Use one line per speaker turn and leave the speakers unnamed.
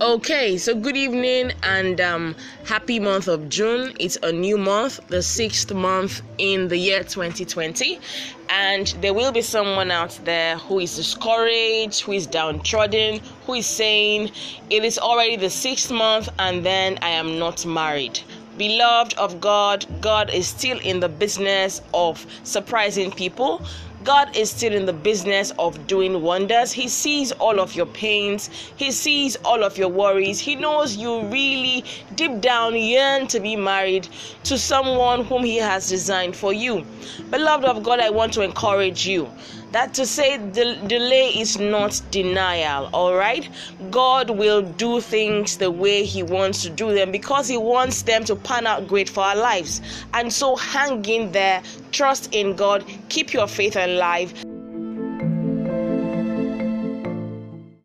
Okay, so good evening and um, happy month of June. It's a new month, the sixth month in the year 2020. And there will be someone out there who is discouraged, who is downtrodden, who is saying, It is already the sixth month and then I am not married. Beloved of God, God is still in the business of surprising people. God is still in the business of doing wonders. He sees all of your pains, He sees all of your worries. He knows you really, deep down, yearn to be married to someone whom He has designed for you. Beloved of God, I want to encourage you that to say the delay is not denial all right god will do things the way he wants to do them because he wants them to pan out great for our lives and so hang in there trust in god. Keep your faith alive